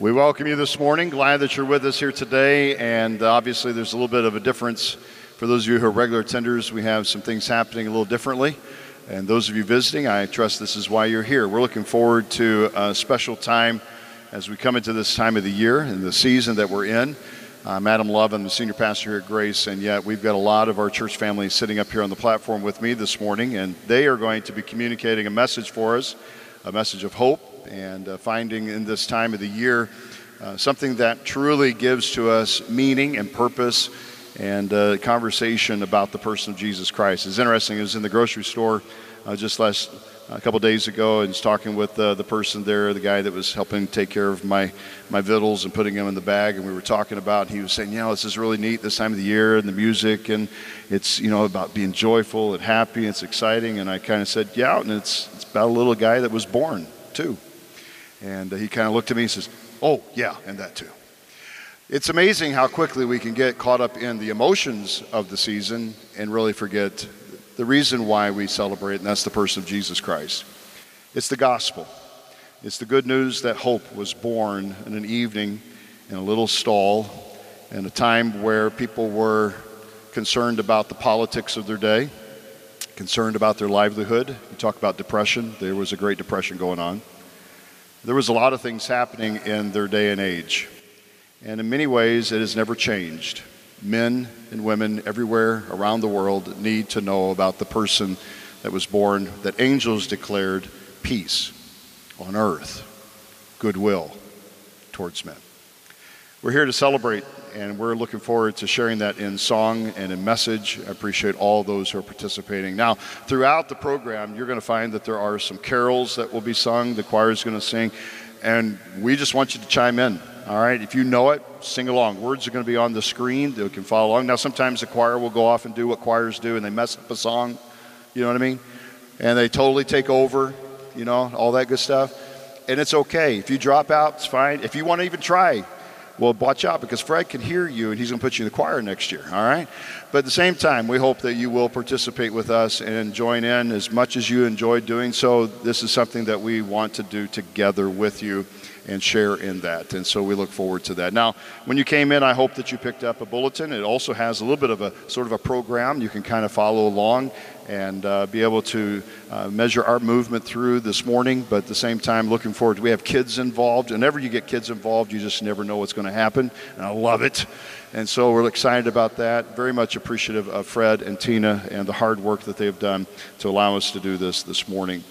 We welcome you this morning. Glad that you're with us here today. And uh, obviously, there's a little bit of a difference. For those of you who are regular attenders, we have some things happening a little differently. And those of you visiting, I trust this is why you're here. We're looking forward to a special time as we come into this time of the year and the season that we're in. I'm Adam Love, I'm the senior pastor here at Grace, and yet we've got a lot of our church family sitting up here on the platform with me this morning, and they are going to be communicating a message for us, a message of hope, and uh, finding in this time of the year uh, something that truly gives to us meaning and purpose and uh, conversation about the person of Jesus Christ. It's interesting, I was in the grocery store uh, just last a couple days ago and was talking with uh, the person there, the guy that was helping take care of my, my vittles and putting them in the bag. And we were talking about, he was saying, you know, this is really neat this time of the year and the music, and it's, you know, about being joyful and happy, and it's exciting. And I kind of said, yeah, and it's, it's about a little guy that was born, too. And uh, he kind of looked at me and says, oh, yeah, and that too. It's amazing how quickly we can get caught up in the emotions of the season and really forget the reason why we celebrate, and that's the person of Jesus Christ. It's the gospel. It's the good news that hope was born in an evening in a little stall in a time where people were concerned about the politics of their day, concerned about their livelihood. You talk about depression, there was a Great Depression going on. There was a lot of things happening in their day and age. And in many ways, it has never changed men and women everywhere around the world need to know about the person that was born, that angels declared peace on earth, goodwill towards men. We're here to celebrate, and we're looking forward to sharing that in song and in message. I appreciate all those who are participating. Now, throughout the program, you're going to find that there are some carols that will be sung, the choir is going to sing, and we just want you to chime in. All right, if you know it, sing along. Words are going to be on the screen. You can follow along. Now, sometimes the choir will go off and do what choirs do, and they mess up a song. You know what I mean? And they totally take over. You know, all that good stuff. And it's okay. If you drop out, it's fine. If you want to even try, well, watch out because Fred can hear you and he's going to put you in the choir next year, all right? But at the same time, we hope that you will participate with us and join in as much as you enjoy doing so. This is something that we want to do together with you and share in that. And so we look forward to that. Now, when you came in, I hope that you picked up a bulletin. It also has a little bit of a sort of a program you can kind of follow along and uh, be able to uh, measure our movement through this morning. But at the same time, looking forward we have kids involved. Whenever you get kids involved, you just never know what's going to happen. And I love it. And so we're excited about that. Very much appreciative of Fred and Tina and the hard work that they've done to allow us to do this this morning.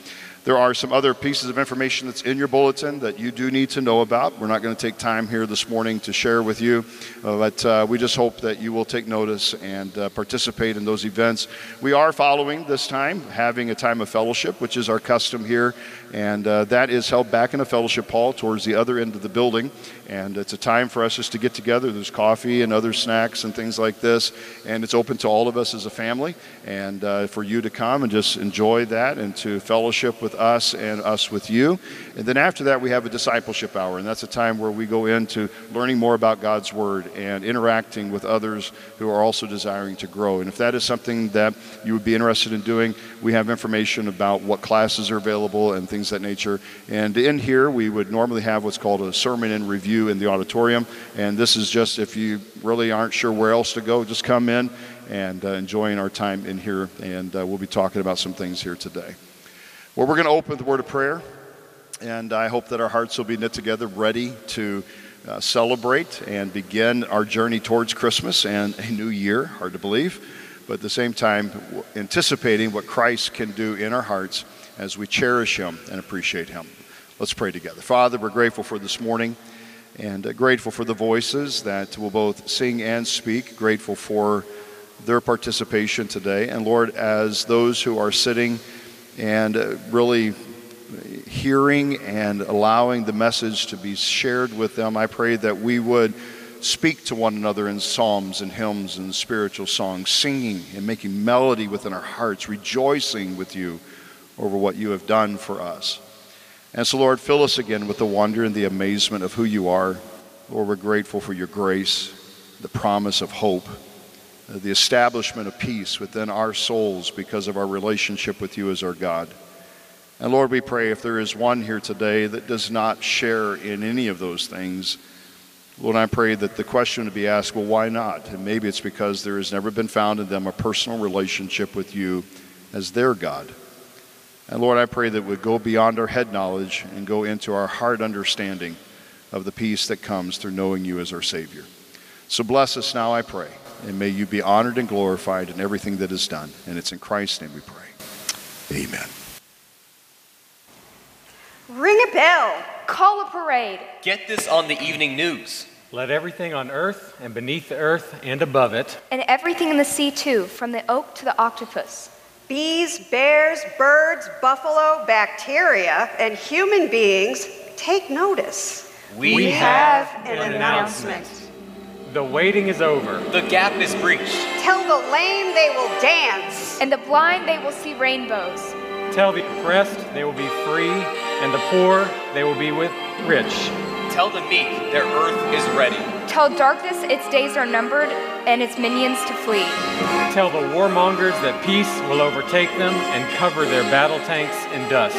There are some other pieces of information that's in your bulletin that you do need to know about. We're not going to take time here this morning to share with you, uh, but uh, we just hope that you will take notice and uh, participate in those events. We are following this time, having a time of fellowship, which is our custom here, and uh, that is held back in a fellowship hall towards the other end of the building. And it's a time for us just to get together. There's coffee and other snacks and things like this, and it's open to all of us as a family, and uh, for you to come and just enjoy that and to fellowship with us and us with you. And then after that, we have a discipleship hour, and that's a time where we go into learning more about God's Word and interacting with others who are also desiring to grow. And if that is something that you would be interested in doing, we have information about what classes are available and things that nature. And in here, we would normally have what's called a sermon and review in the auditorium. And this is just if you really aren't sure where else to go, just come in and uh, enjoying our time in here. And uh, we'll be talking about some things here today. Well, we're going to open with a word of prayer, and I hope that our hearts will be knit together, ready to uh, celebrate and begin our journey towards Christmas and a new year. Hard to believe, but at the same time, anticipating what Christ can do in our hearts as we cherish Him and appreciate Him. Let's pray together. Father, we're grateful for this morning and uh, grateful for the voices that will both sing and speak, grateful for their participation today. And Lord, as those who are sitting, and uh, really hearing and allowing the message to be shared with them. I pray that we would speak to one another in psalms and hymns and spiritual songs, singing and making melody within our hearts, rejoicing with you over what you have done for us. And so, Lord, fill us again with the wonder and the amazement of who you are. Lord, we're grateful for your grace, the promise of hope the establishment of peace within our souls because of our relationship with you as our God. And Lord, we pray if there is one here today that does not share in any of those things, Lord, I pray that the question would be asked, well, why not? And maybe it's because there has never been found in them a personal relationship with you as their God. And Lord, I pray that we go beyond our head knowledge and go into our heart understanding of the peace that comes through knowing you as our Savior. So bless us now, I pray, and may you be honored and glorified in everything that is done. And it's in Christ's name we pray. Amen. Ring a bell. Call a parade. Get this on the evening news. Let everything on earth and beneath the earth and above it, And everything in the sea, too, from the oak to the octopus. Bees, bears, birds, buffalo, bacteria, and human beings take notice. We, have an announcement. the waiting is over. The gap is breached. Tell the lame they will dance. And the blind, they will see rainbows. Tell the oppressed they will be free, and the poor they will be with rich. Tell the meek their earth is ready. Tell darkness its days are numbered and its minions to flee. Tell the warmongers that peace will overtake them and cover their battle tanks in dust.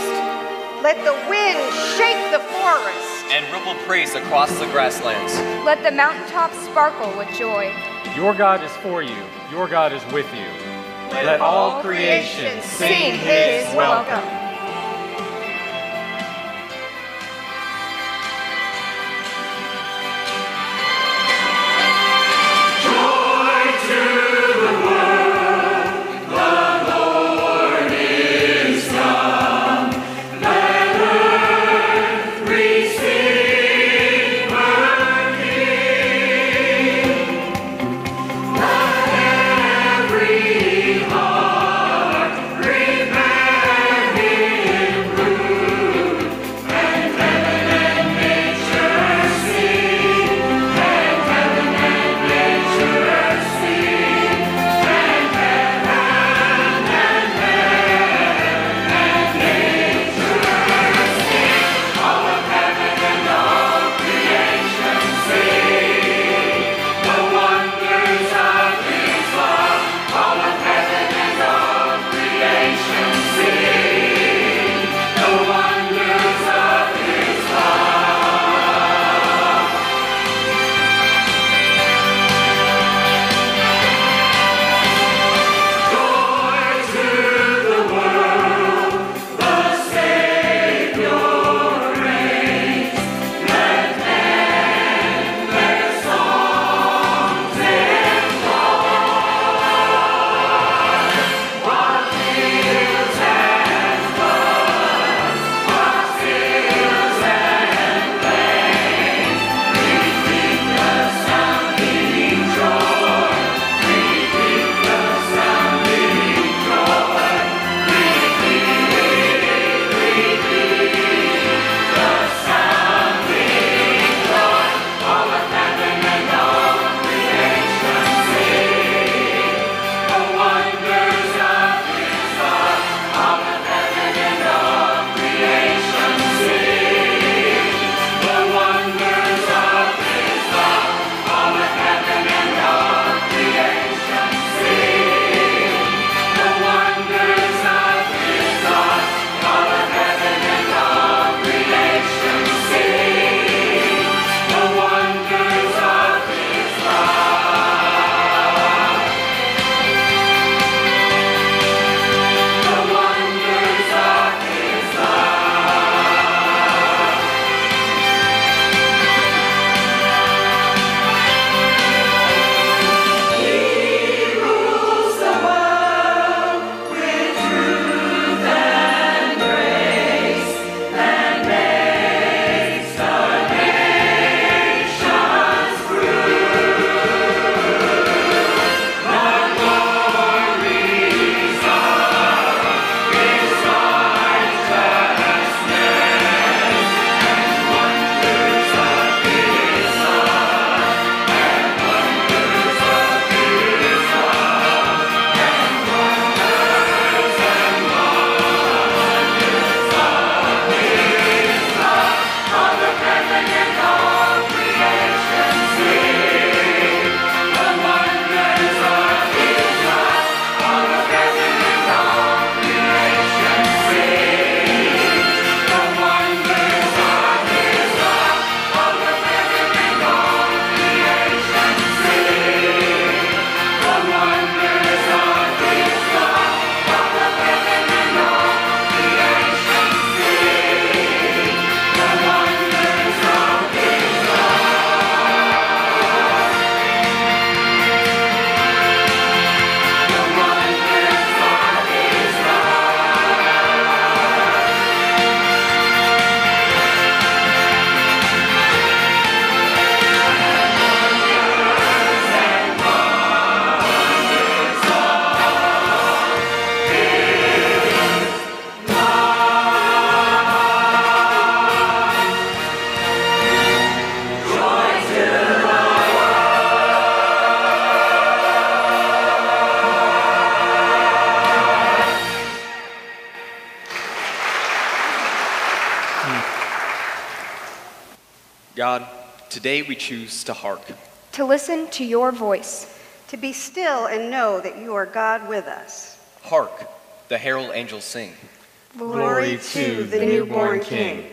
Let the wind shake the forest. And ripple praise across the grasslands. Let the mountaintops sparkle with joy. Your God is for you, your God is with you. Let all creation sing his welcome. Prepare Today we choose to hark. to listen to your voice. To be still and know that you are God with us. Hark, the herald angels sing. Glory to the newborn King.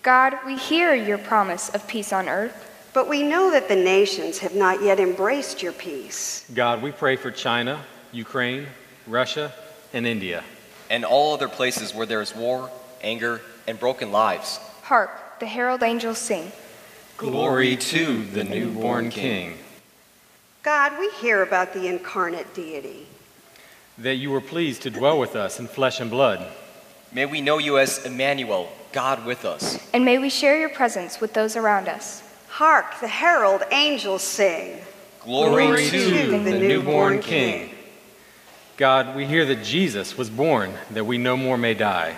God, we hear your promise of peace on earth. But we know that the nations have not yet embraced your peace. God, we pray for China, Ukraine, Russia, and India. And all other places where there is war, anger, and broken lives. Hark, the herald angels sing. Glory to the newborn King. God, we hear about the incarnate deity. That you were pleased to dwell with us in flesh and blood. May we know you as Emmanuel, God with us. And may we share your presence with those around us. Hark, the herald angels sing. Glory, to the newborn King. God, we hear that Jesus was born that we no more may die.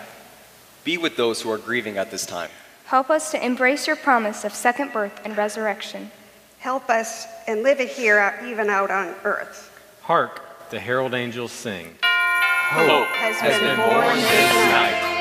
Be with those who are grieving at this time. Help us to embrace your promise of second birth and resurrection. Help us and live it here, even out on earth. Hark, the herald angels sing. Hope Has, Has been, been born born this this night.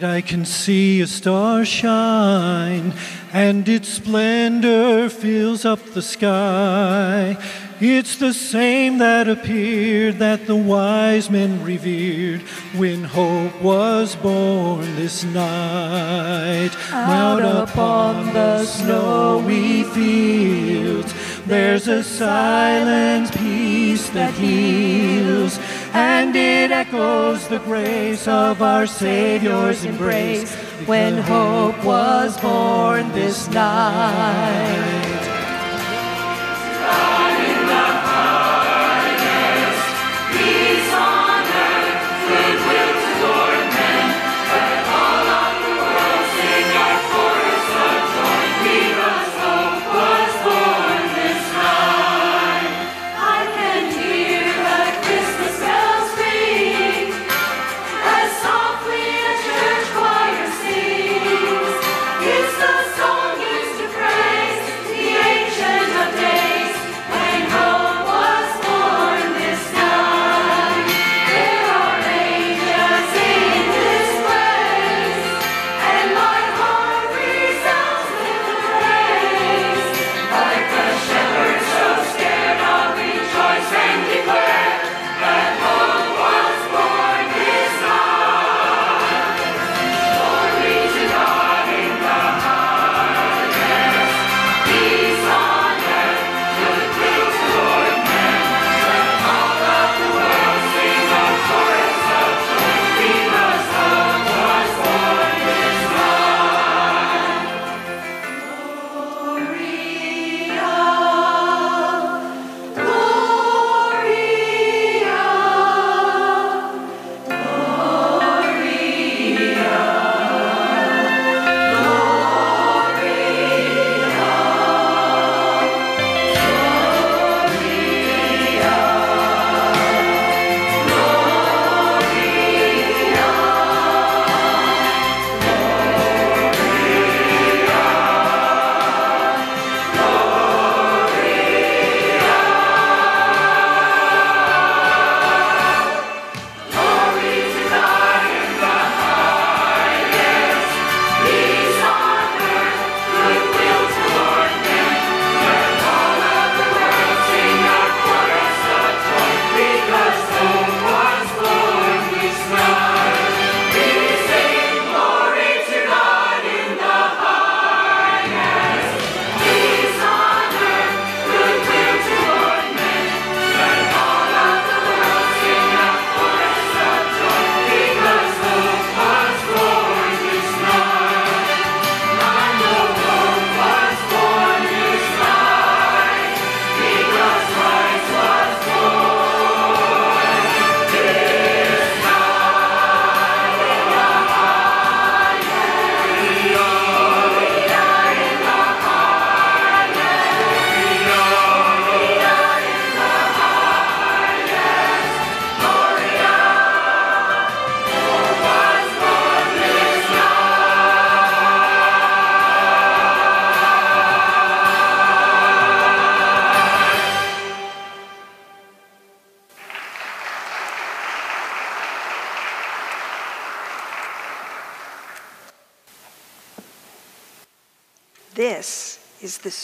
Night. I can see a star shine, and its splendor fills up the sky. It's the same that appeared that the wise men revered when hope was born this night. Out upon the snowy fields, there's a silent peace that heals, and it echoes the grace of our Savior's embrace when hope was born this night.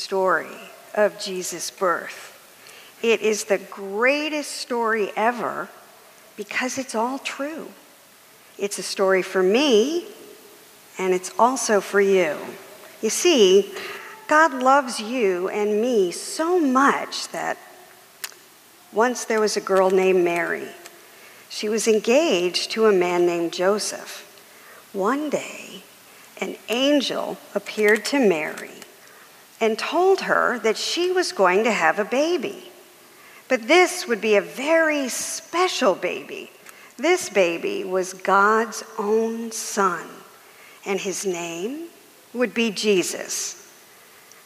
Story of Jesus' birth. It is the greatest story ever because it's all true. It's a story for me, and it's also for you. You see, God loves you and me so much that once there was a girl named Mary. She was engaged to a man named Joseph. One day, an angel appeared to Mary and told her that she was going to have a baby. But this would be a very special baby. This baby was God's own son, and his name would be Jesus.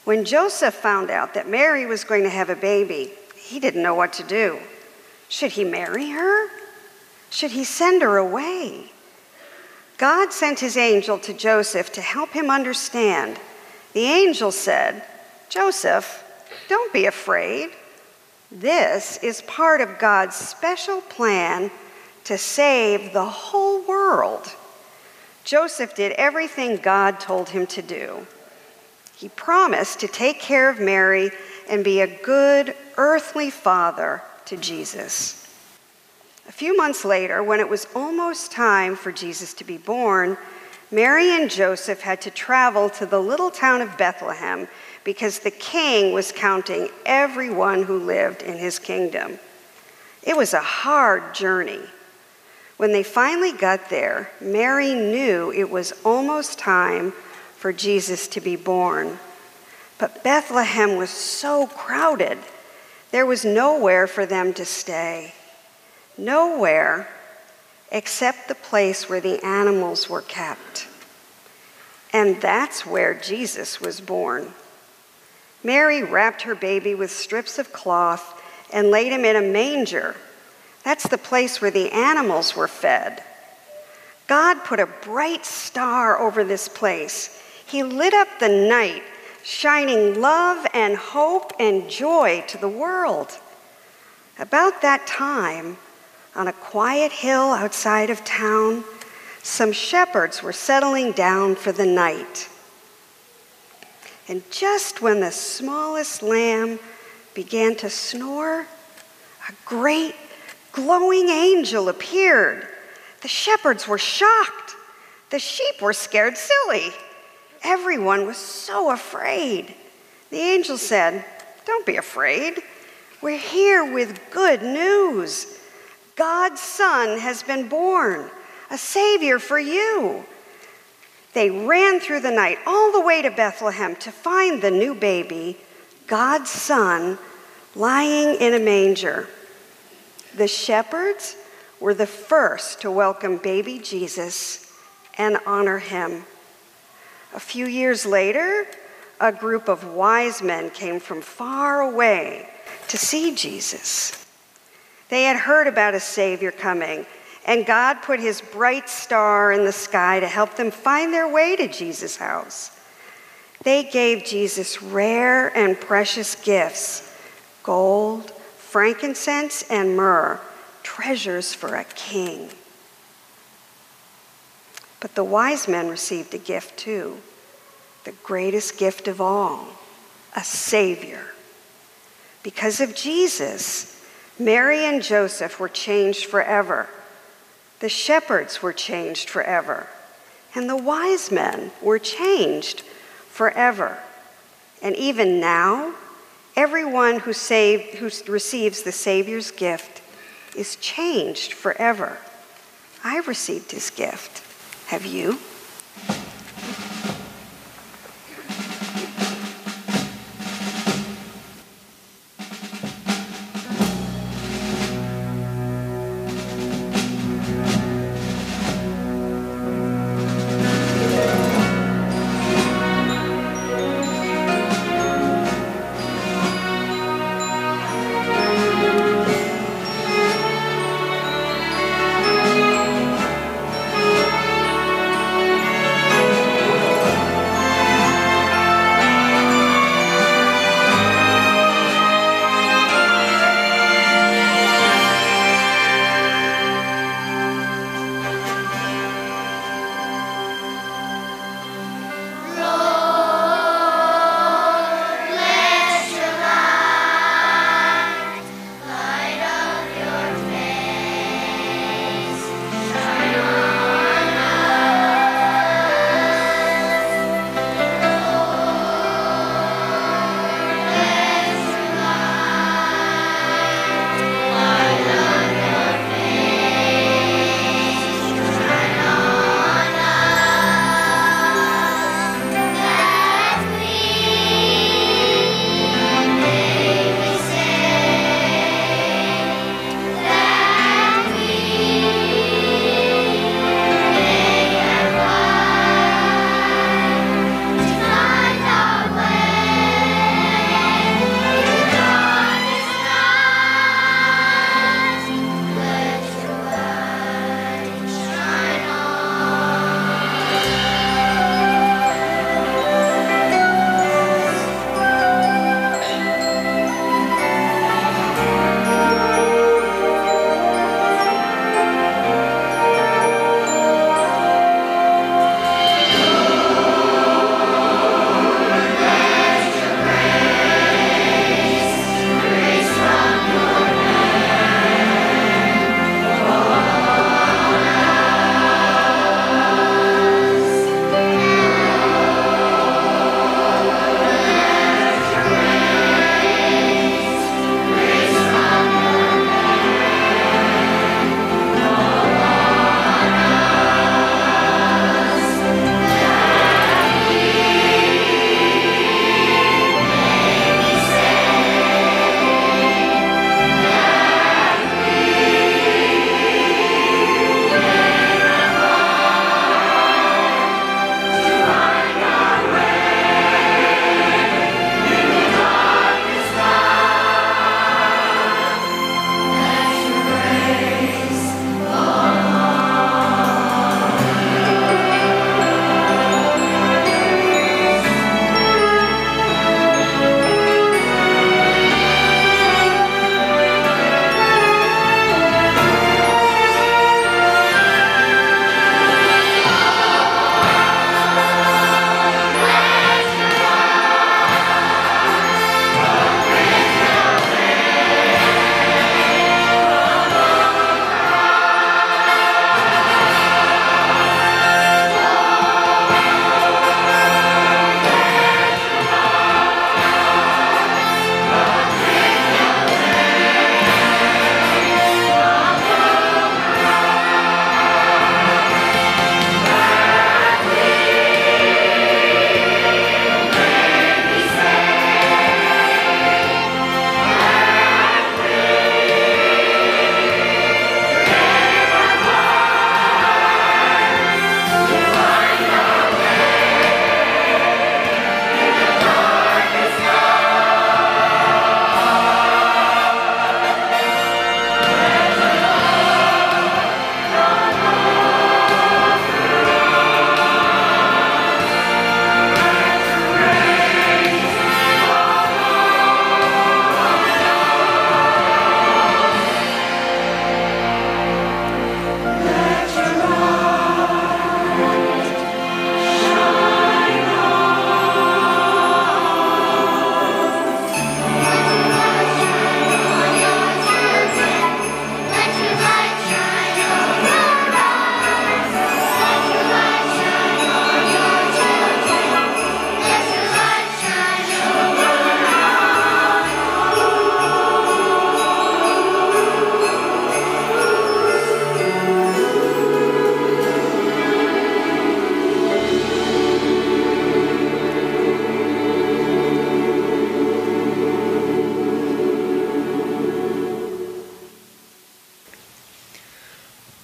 When Joseph found out that Mary was going to have a baby, he didn't know what to do. Should he marry her? Should he send her away? God sent his angel to Joseph to help him understand. The angel said, Joseph, don't be afraid. This is part of God's special plan to save the whole world. Joseph did everything God told him to do. He promised to take care of Mary and be a good earthly father to Jesus. A few months later, when it was almost time for Jesus to be born, Mary and Joseph had to travel to the little town of Bethlehem because the king was counting everyone who lived in his kingdom. It was a hard journey. When they finally got there, Mary knew it was almost time for Jesus to be born. But Bethlehem was so crowded, there was nowhere for them to stay. Nowhere except the place where the animals were kept. And that's where Jesus was born. Mary wrapped her baby with strips of cloth and laid him in a manger. That's the place where the animals were fed. God put a bright star over this place. He lit up the night, shining love and hope and joy to the world. About that time, on a quiet hill outside of town, some shepherds were settling down for the night. And just when the smallest lamb began to snore, a great glowing angel appeared. The shepherds were shocked. The sheep were scared silly. Everyone was so afraid. The angel said, Don't be afraid. We're here with good news. God's Son has been born, a Savior for you. They ran through the night all the way to Bethlehem to find the new baby, God's Son, lying in a manger. The shepherds were the first to welcome baby Jesus and honor him. A few years later, a group of wise men came from far away to see Jesus. They had heard about a Savior coming, and God put his bright star in the sky to help them find their way to Jesus' house. They gave Jesus rare and precious gifts gold, frankincense, and myrrh, treasures for a king. But the wise men received a gift too the greatest gift of all a Savior. Because of Jesus, Mary and Joseph were changed forever. The shepherds were changed forever. And the wise men were changed forever. And even now, everyone who, saved, who receives the Savior's gift is changed forever. I've received his gift. Have you?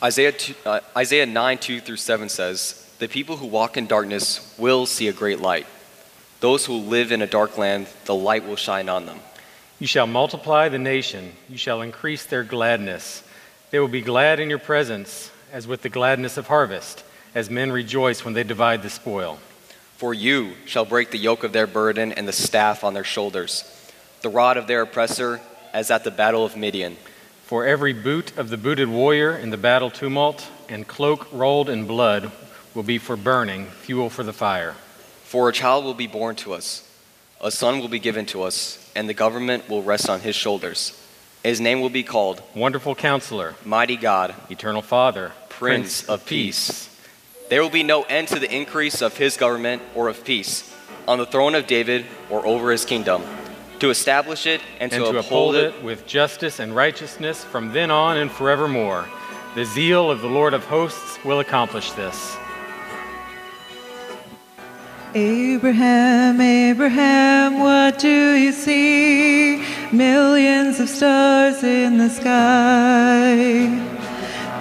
Isaiah, 2, uh, Isaiah 9, 2 through 7 says, The people who walk in darkness will see a great light. Those who live in a dark land, the light will shine on them. You shall multiply the nation, you shall increase their gladness. They will be glad in your presence, as with the gladness of harvest, as men rejoice when they divide the spoil. For you shall break the yoke of their burden and the staff on their shoulders, the rod of their oppressor, as at the battle of Midian. For every boot of the booted warrior in the battle tumult and cloak rolled in blood will be for burning, fuel for the fire. For a child will be born to us, a son will be given to us, and the government will rest on his shoulders. His name will be called Wonderful Counselor, Mighty God, Eternal Father, Prince of Peace. There will be no end to the increase of his government or of peace on the throne of David or over his kingdom, to establish it and to, and to uphold it with justice and righteousness from then on and forevermore. The zeal of the Lord of hosts will accomplish this. Abraham, Abraham, what do you see? Millions of stars in the sky.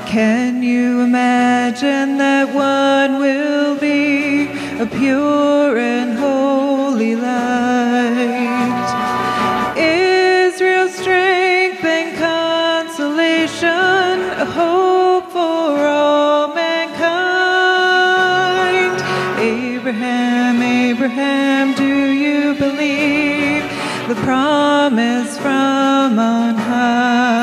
Can you imagine that one will be a pure and holy light? Abraham, do you believe the promise from on high?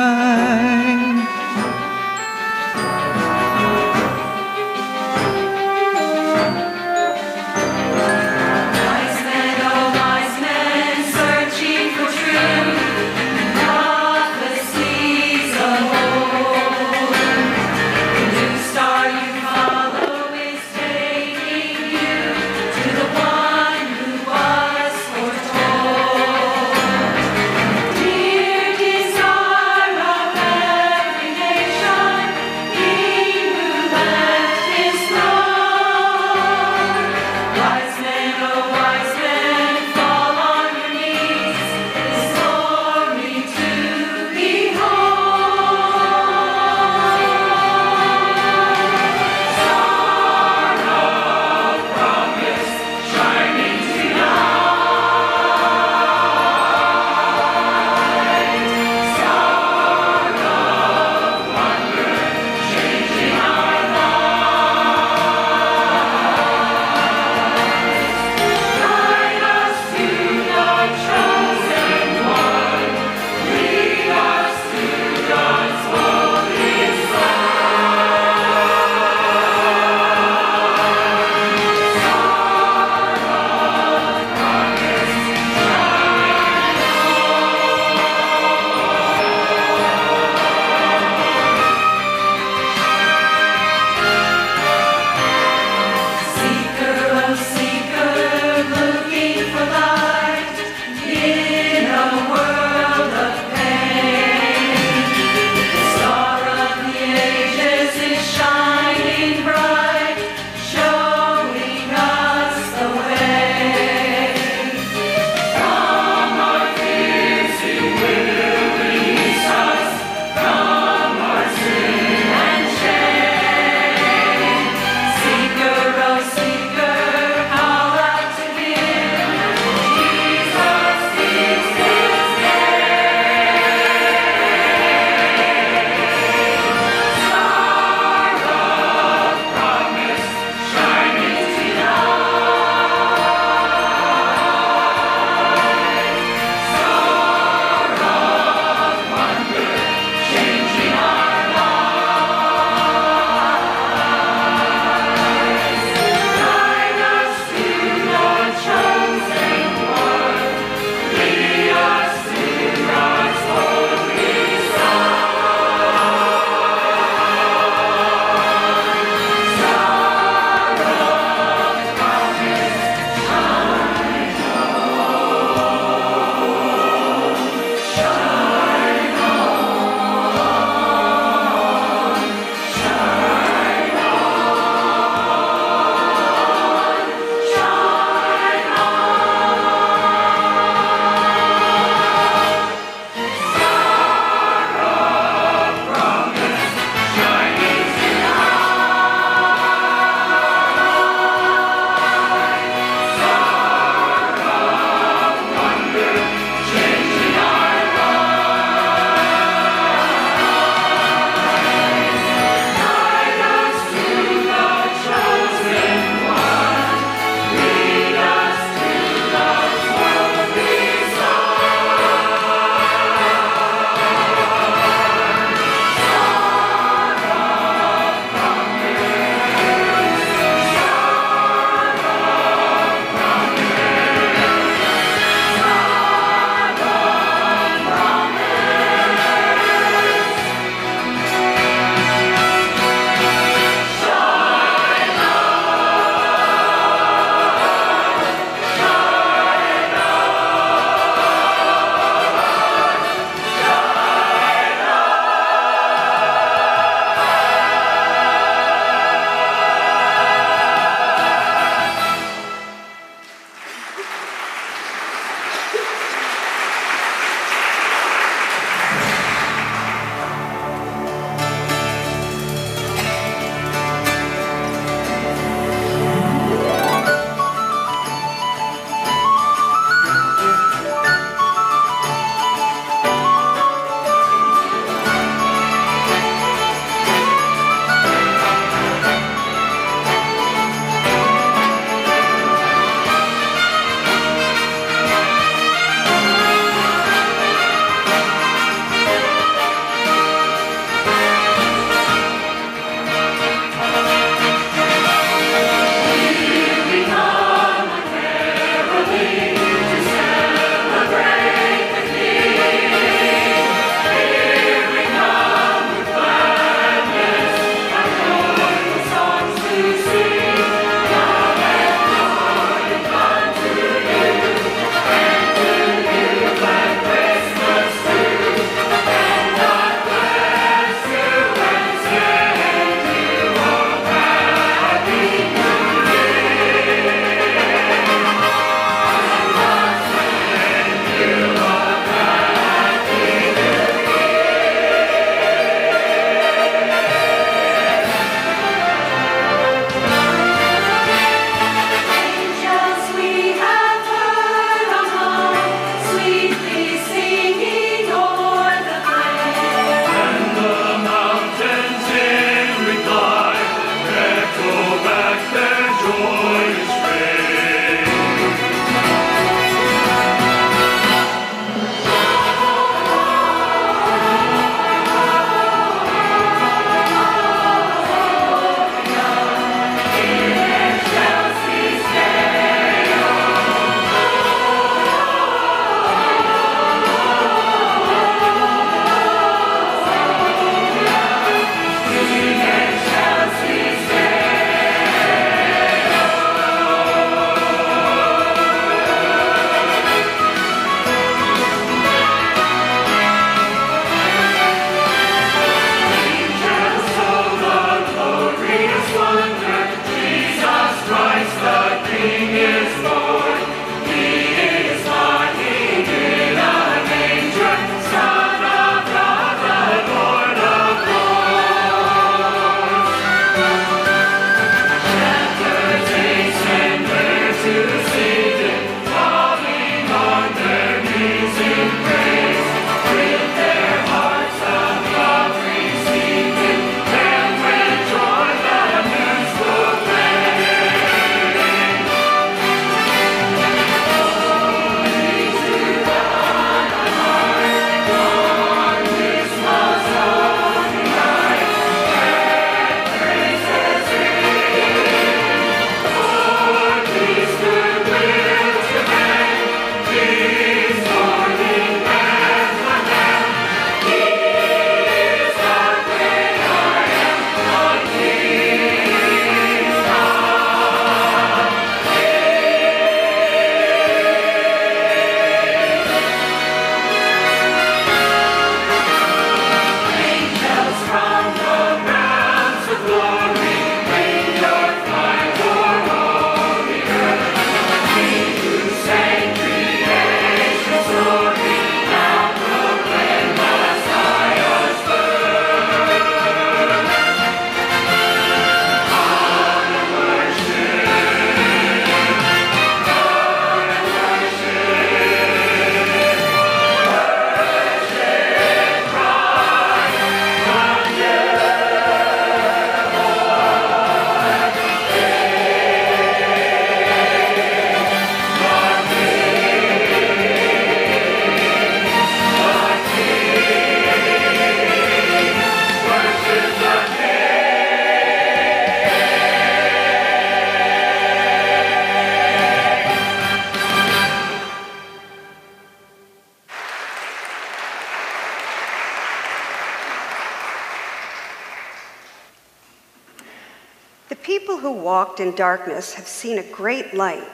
Walked in darkness have seen a great light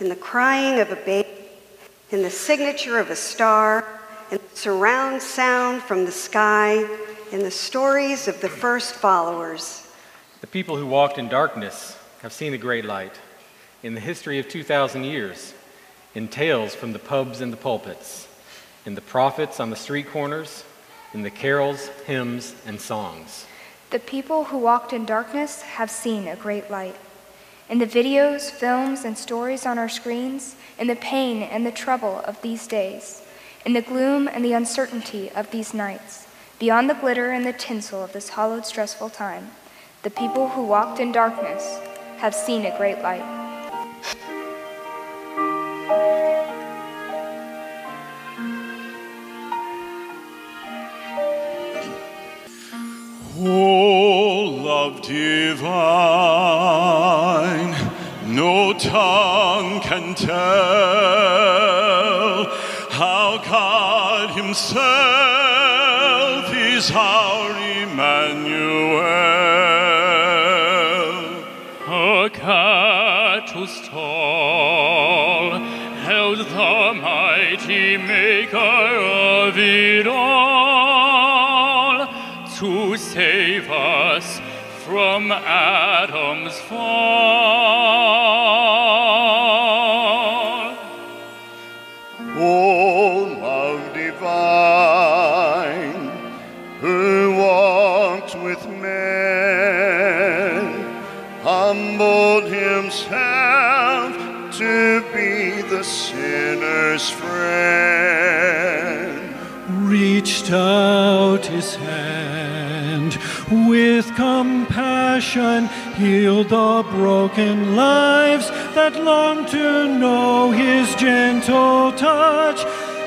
in the crying of a baby, in the signature of a star, in the surround sound from the sky, in the stories of the first followers. The people who walked in darkness have seen a great light. In the history of 2,000 years, in tales from the pubs and the pulpits, in the prophets on the street corners, in the carols, hymns, and songs. The people who walked in darkness have seen a great light. In the videos, films, and stories on our screens, in the pain and the trouble of these days, in the gloom and the uncertainty of these nights, beyond the glitter and the tinsel of this hollowed, stressful time, the people who walked in darkness have seen a great light. Oh, love divine, no tongue can tell how God Himself is our Emmanuel. A cat was tall, held the mighty maker of it all to save us from Adam's fall. Oh, love divine, who walked with men, humbled himself to be the sinner's friend. reached out his hand with compassion, healed the broken lives that long to know his gentle touch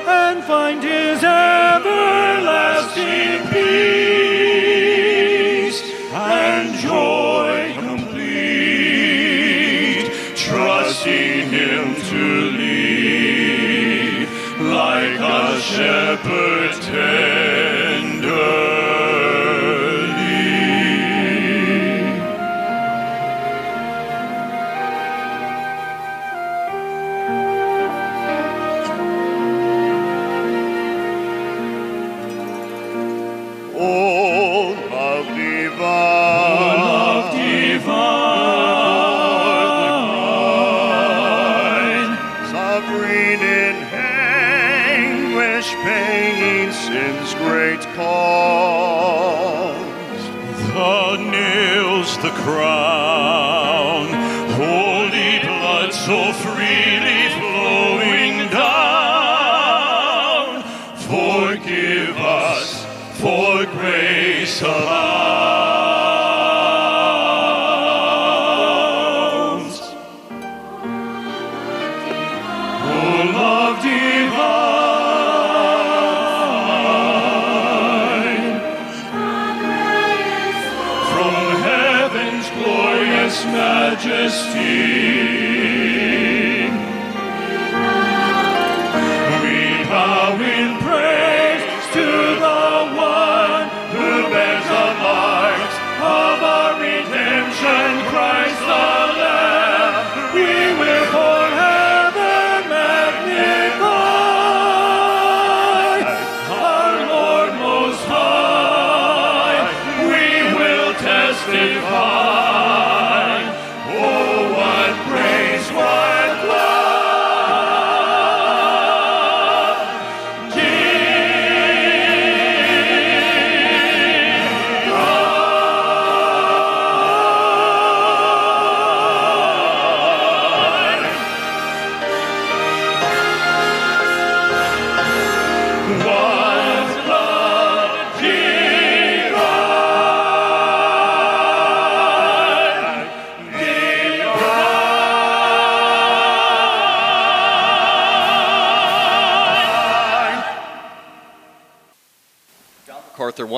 and find his everlasting peace and joy complete, trusting him to lead like a shepherd for grace abounds.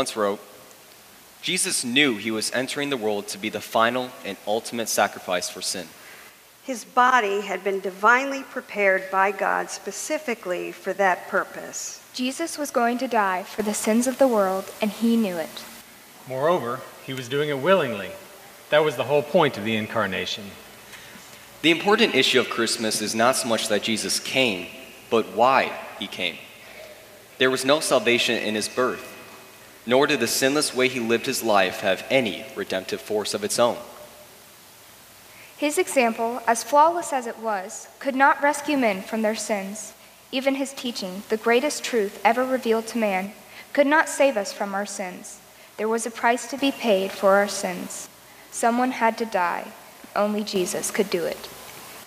Once wrote Jesus knew he was entering the world to be the final and ultimate sacrifice for sin. His body had been divinely prepared by God specifically for that purpose. Jesus was going to die for the sins of the world, and he knew it. Moreover, he was doing it willingly. That was the whole point of the incarnation. The important issue of Christmas is not so much that Jesus came, but why he came. There was no salvation in his birth, nor did the sinless way he lived his life have any redemptive force of its own. His example, as flawless as it was, could not rescue men from their sins. Even his teaching, the greatest truth ever revealed to man, could not save us from our sins. There was a price to be paid for our sins. Someone had to die. Only Jesus could do it.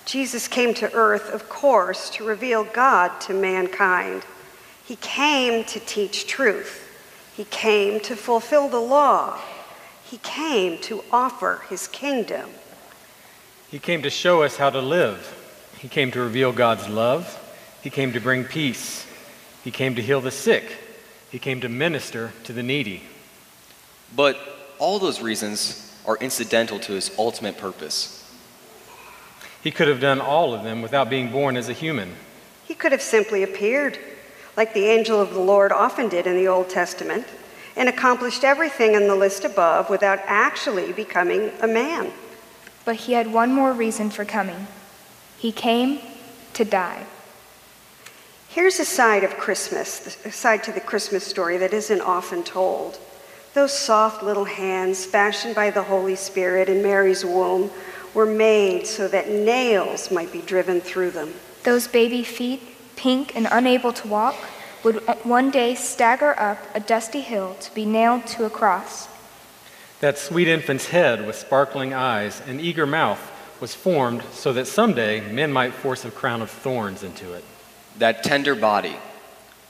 Jesus came to earth, of course, to reveal God to mankind. He came to teach truth. He came to fulfill the law. He came to offer his kingdom. He came to show us how to live. He came to reveal God's love. He came to bring peace. He came to heal the sick. He came to minister to the needy. But all those reasons are incidental to his ultimate purpose. He could have done all of them without being born as a human. He could have simply appeared, like the angel of the Lord often did in the Old Testament, and accomplished everything in the list above without actually becoming a man. But he had one more reason for coming. He came to die. Here's a side of Christmas, a side to the Christmas story that isn't often told. Those soft little hands, fashioned by the Holy Spirit in Mary's womb, were made so that nails might be driven through them. Those baby feet, pink and unable to walk, would one day stagger up a dusty hill to be nailed to a cross. That sweet infant's head with sparkling eyes and eager mouth was formed so that someday men might force a crown of thorns into it. That tender body,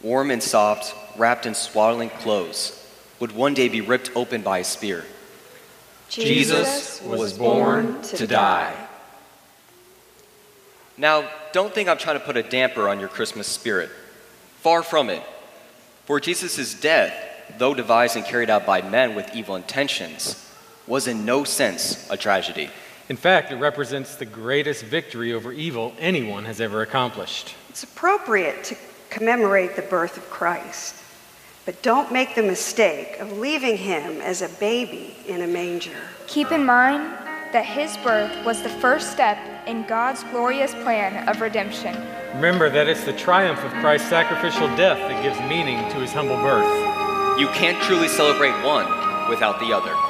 warm and soft, wrapped in swaddling clothes, would one day be ripped open by a spear. Jesus was born to die. Now, don't think I'm trying to put a damper on your Christmas spirit. Far from it. For Jesus' death, though devised and carried out by men with evil intentions, was in no sense a tragedy. In fact, it represents the greatest victory over evil anyone has ever accomplished. It's appropriate to commemorate the birth of Christ, but don't make the mistake of leaving him as a baby in a manger. Keep in mind that his birth was the first step in God's glorious plan of redemption. Remember that it's the triumph of Christ's sacrificial death that gives meaning to his humble birth. You can't truly celebrate one without the other.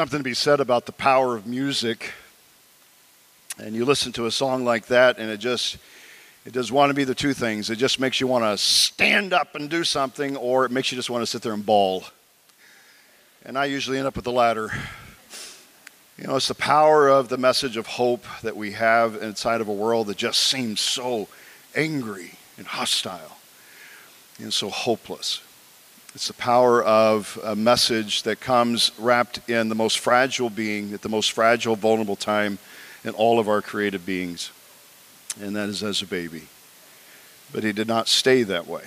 Something to be said about the power of music. And you listen to a song like that, and it just it does want to be the two things. It just makes you want to stand up and do something, or it makes you just want to sit there and bawl. And I usually end up with the latter. You know, it's the power of the message of hope that we have inside of a world that just seems so angry and hostile and so hopeless. It's the power of a message that comes wrapped in the most fragile being at the most fragile, vulnerable time in all of our created beings, and that is as a baby. But he did not stay that way.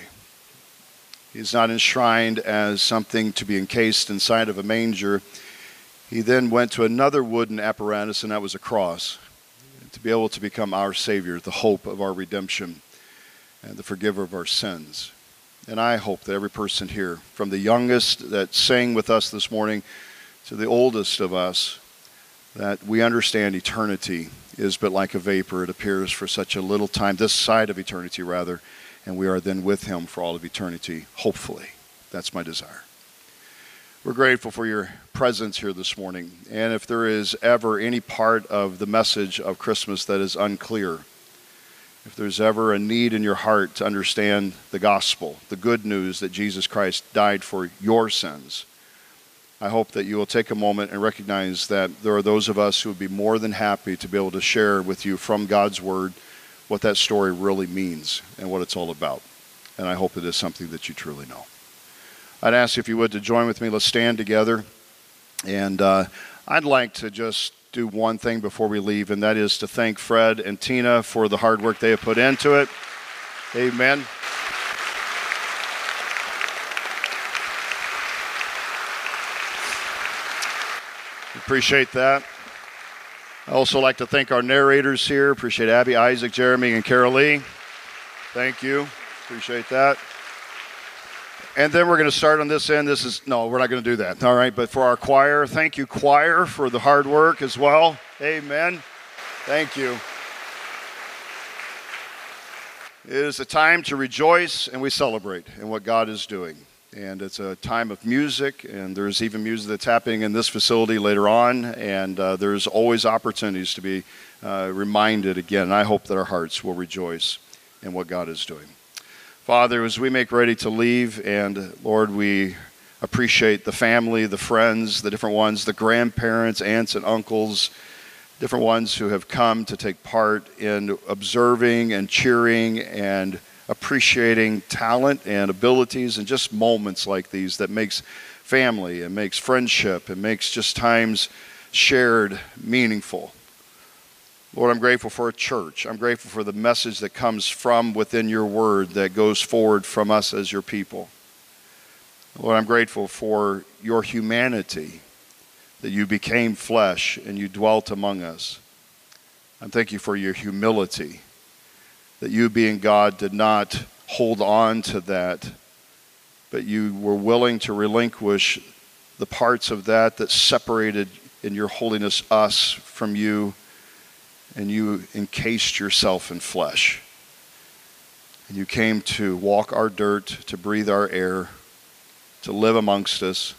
He's not enshrined as something to be encased inside of a manger. He then went to another wooden apparatus, and that was a cross, to be able to become our Savior, the hope of our redemption, and the forgiver of our sins. And I hope that every person here, from the youngest that sang with us this morning to the oldest of us, that we understand eternity is but like a vapor. It appears for such a little time, this side of eternity, rather, and we are then with Him for all of eternity, hopefully. That's my desire. We're grateful for your presence here this morning. And if there is ever any part of the message of Christmas that is unclear, if there's ever a need in your heart to understand the gospel, the good news that Jesus Christ died for your sins, I hope that you will take a moment and recognize that there are those of us who would be more than happy to be able to share with you from God's Word what that story really means and what it's all about. And I hope it is something that you truly know. I'd ask if you would to join with me. Let's stand together. And uh, I'd like to just do one thing before we leave, and that is to thank Fred and Tina for the hard work they have put into it. Amen. Appreciate that. I also like to thank our narrators here. Appreciate Abby, Isaac, Jeremy, and Carol Lee. Thank you. Appreciate that. And then we're going to start on this end. This is, no, we're not going to do that. All right. But for our choir, thank you, choir, for the hard work as well. Amen. Thank you. It is a time to rejoice and we celebrate in what God is doing. And it's a time of music, and there's even music that's happening in this facility later on. And uh, there's always opportunities to be uh, reminded again. And I hope that our hearts will rejoice in what God is doing. Father, as we make ready to leave, and Lord, we appreciate the family, the friends, the different ones, the grandparents, aunts, and uncles, different ones who have come to take part in observing and cheering and appreciating talent and abilities and just moments like these that makes family and makes friendship and makes just times shared meaningful. Lord, I'm grateful for a church. I'm grateful for the message that comes from within your word that goes forward from us as your people. Lord, I'm grateful for your humanity, that you became flesh and you dwelt among us. I thank you for your humility, that you, being God, did not hold on to that, but you were willing to relinquish the parts of that that separated in your holiness us from you and you encased yourself in flesh. And you came to walk our dirt, to breathe our air, to live amongst us.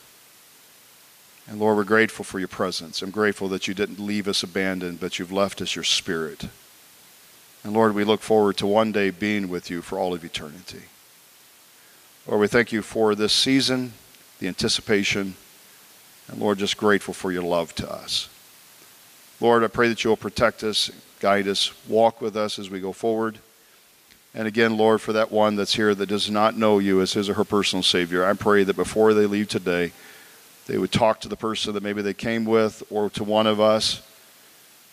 And Lord, we're grateful for your presence. I'm grateful that you didn't leave us abandoned, but you've left us your spirit. And Lord, we look forward to one day being with you for all of eternity. Lord, we thank you for this season, the anticipation, and Lord, just grateful for your love to us. Lord, I pray that you will protect us, guide us, walk with us as we go forward. And again, Lord, for that one that's here that does not know you as his or her personal Savior, I pray that before they leave today, they would talk to the person that maybe they came with or to one of us,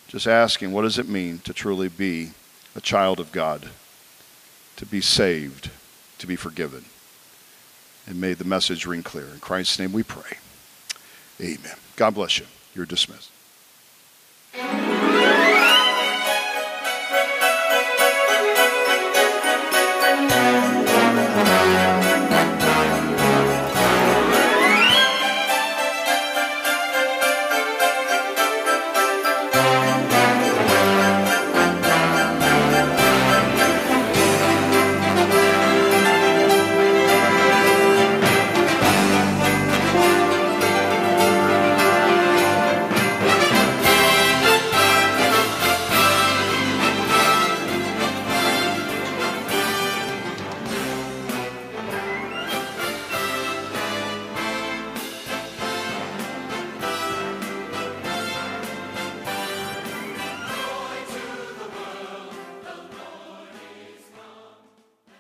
just asking, what does it mean to truly be a child of God, to be saved, to be forgiven? And may the message ring clear. In Christ's name we pray. Amen. God bless you. You're dismissed. Amen.